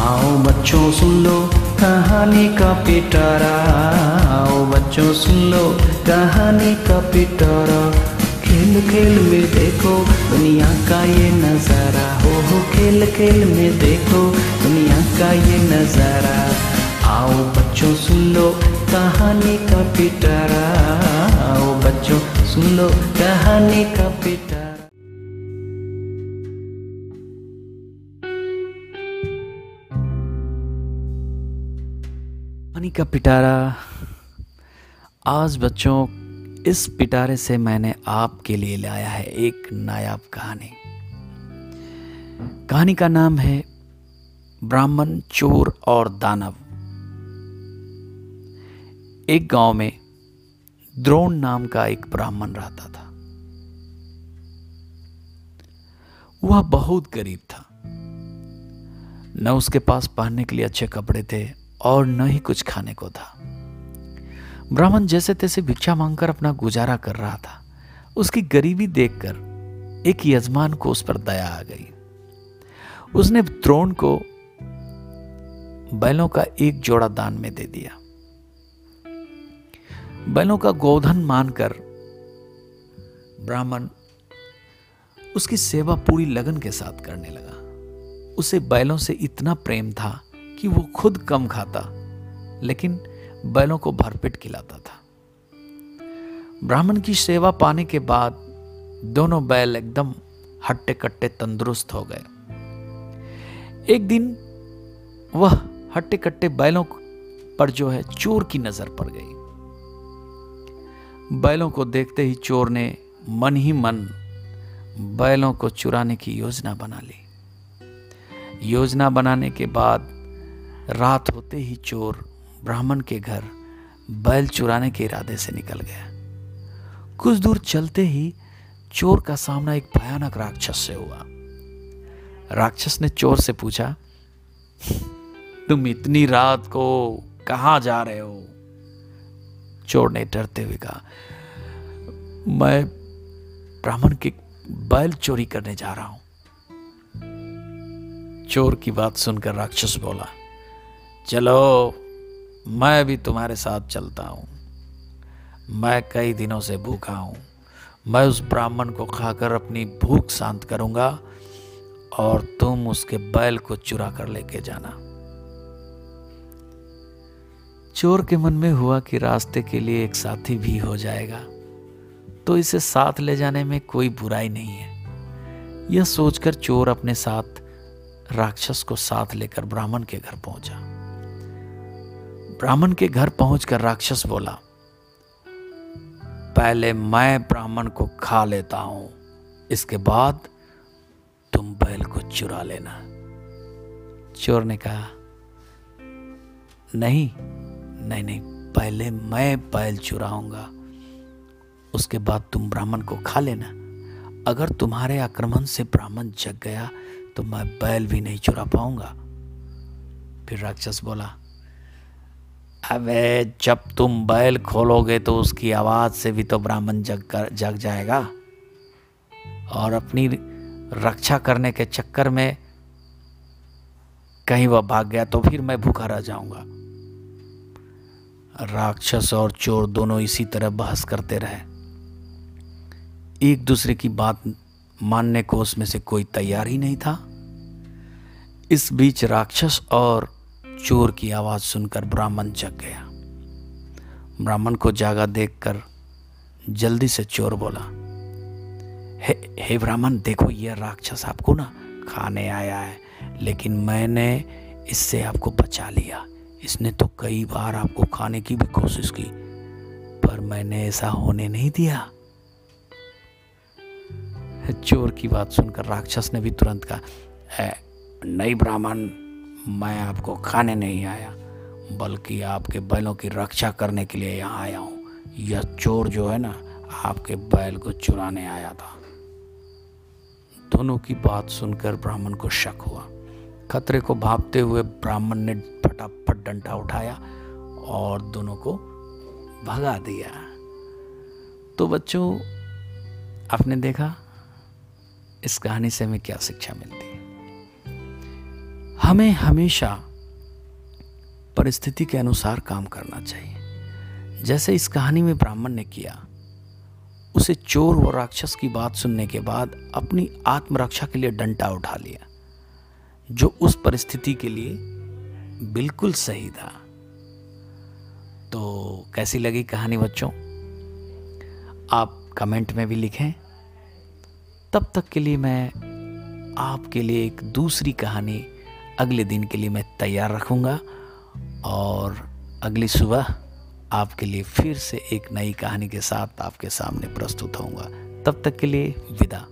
आओ बच्चों सुन लो कहानी का पिटारा आओ बच्चों सुन लो कहानी का पिटारा खेल खेल में देखो दुनिया का ये नज़ारा हो हो खेल खेल में देखो दुनिया का ये नज़ारा आओ बच्चों, सुन लो कहानी का पिटारा। आओ बच्चों, सुन लो कहानी का पिटारा। कहानी का पिटारा। आज बच्चों, इस पिटारे से मैंने आपके लिए लाया है एक नायाब कहानी। कहानी का नाम है ब्राह्मण, चोर और दानव। एक गाँव में द्रोण नाम का एक ब्राह्मण रहता था। वह बहुत गरीब था। न उसके पास पहनने के लिए अच्छे कपड़े थे और न ही कुछ खाने को था। ब्राह्मण जैसे तैसे भिक्षा मांगकर अपना गुजारा कर रहा था। उसकी गरीबी देखकर एक यजमान को उस पर दया आ गई। उसने द्रोण को बैलों का एक जोड़ा दान में दे दिया। बैलों का गोधन मानकर ब्राह्मण उसकी सेवा पूरी लगन के साथ करने लगा। उसे बैलों से इतना प्रेम था कि वो खुद कम खाता, लेकिन बैलों को भरपेट खिलाता था। ब्राह्मण की सेवा पाने के बाद दोनों बैल एकदम हट्टे कट्टे तंदुरुस्त हो गए। एक दिन वह हट्टे कट्टे बैलों पर जो है चोर की नज़र पड़ गई। बैलों को देखते ही चोर ने मन ही मन बैलों को चुराने की योजना बना ली। योजना बनाने के बाद रात होते ही चोर ब्राह्मण के घर बैल चुराने के इरादे से निकल गया। कुछ दूर चलते ही चोर का सामना एक भयानक राक्षस से हुआ। राक्षस ने चोर से पूछा, तुम इतनी रात को कहाँ जा रहे हो? चोर ने डरते हुए कहा, मैं ब्राह्मण के बैल चोरी करने जा रहा हूँ। चोर की बात सुनकर राक्षस बोला, चलो, मैं भी तुम्हारे साथ चलता हूँ। मैं कई दिनों से भूखा हूँ। मैं उस ब्राह्मण को खाकर अपनी भूख शांत करूँगा और तुम उसके बैल को चुरा कर लेके जाना। चोर के मन में हुआ कि रास्ते के लिए एक साथी भी हो जाएगा तो इसे साथ ले जाने में कोई बुराई नहीं है। यह सोचकर चोर अपने साथ राक्षस को साथ लेकर ब्राह्मण के घर पहुँचा। ब्राह्मण के घर पहुंचकर राक्षस बोला, पहले मैं ब्राह्मण को खा लेता हूँ, इसके बाद तुम बैल को चुरा लेना। चोर ने कहा, नहीं नहीं नहीं, पहले मैं बैल चुराऊँगा। उसके बाद तुम ब्राह्मण को खा लेना। अगर तुम्हारे आक्रमण से ब्राह्मण जग गया तो मैं बैल भी नहीं चुरा पाऊँगा। फिर राक्षस बोला, अबे, जब तुम बैल खोलोगे तो उसकी आवाज़ से भी तो ब्राह्मण जग कर, जग जाएगा। और अपनी रक्षा करने के चक्कर में कहीं वह भाग गया तो फिर मैं भूखा रह जाऊँगा। राक्षस और चोर दोनों इसी तरह बहस करते रहे। एक दूसरे की बात मानने को उसमें से कोई तैयार ही नहीं था। इस बीच राक्षस और चोर की आवाज़ सुनकर ब्राह्मण जग गया। ब्राह्मण को जागा देखकर जल्दी से चोर बोला, हे हे ब्राह्मण, देखो यह राक्षस आपको ना खाने आया है, लेकिन मैंने इससे आपको बचा लिया। इसने तो कई बार आपको खाने की भी कोशिश की, पर मैंने ऐसा होने नहीं दिया। चोर की बात सुनकर राक्षस ने भी तुरंत कहा नहीं ब्राह्मण, मैं आपको खाने नहीं आया, बल्कि आपके बैलों की रक्षा करने के लिए यहाँ आया हूँ। यह चोर जो है ना, आपके बैल को चुराने आया था। दोनों की बात सुनकर ब्राह्मण को शक हुआ। खतरे को भापते हुए ब्राह्मण ने फटाफट डंडा उठाया और दोनों को भगा दिया। तो बच्चों, आपने देखा इस कहानी से हमें क्या शिक्षा मिलती है? हमें हमेशा परिस्थिति के अनुसार काम करना चाहिए। जैसे इस कहानी में ब्राह्मण ने किया, उसे चोर व राक्षस की बात सुनने के बाद अपनी आत्मरक्षा के लिए डंडा उठा लिया, जो उस परिस्थिति के लिए बिल्कुल सही था। तो कैसी लगी कहानी बच्चों? आप कमेंट में भी लिखें। तब तक के लिए मैं आपके लिए एक दूसरी कहानी अगले दिन के लिए मैं तैयार रखूँगा और अगली सुबह आपके लिए फिर से एक नई कहानी के साथ आपके सामने प्रस्तुत होऊँगा। तब तक के लिए विदा।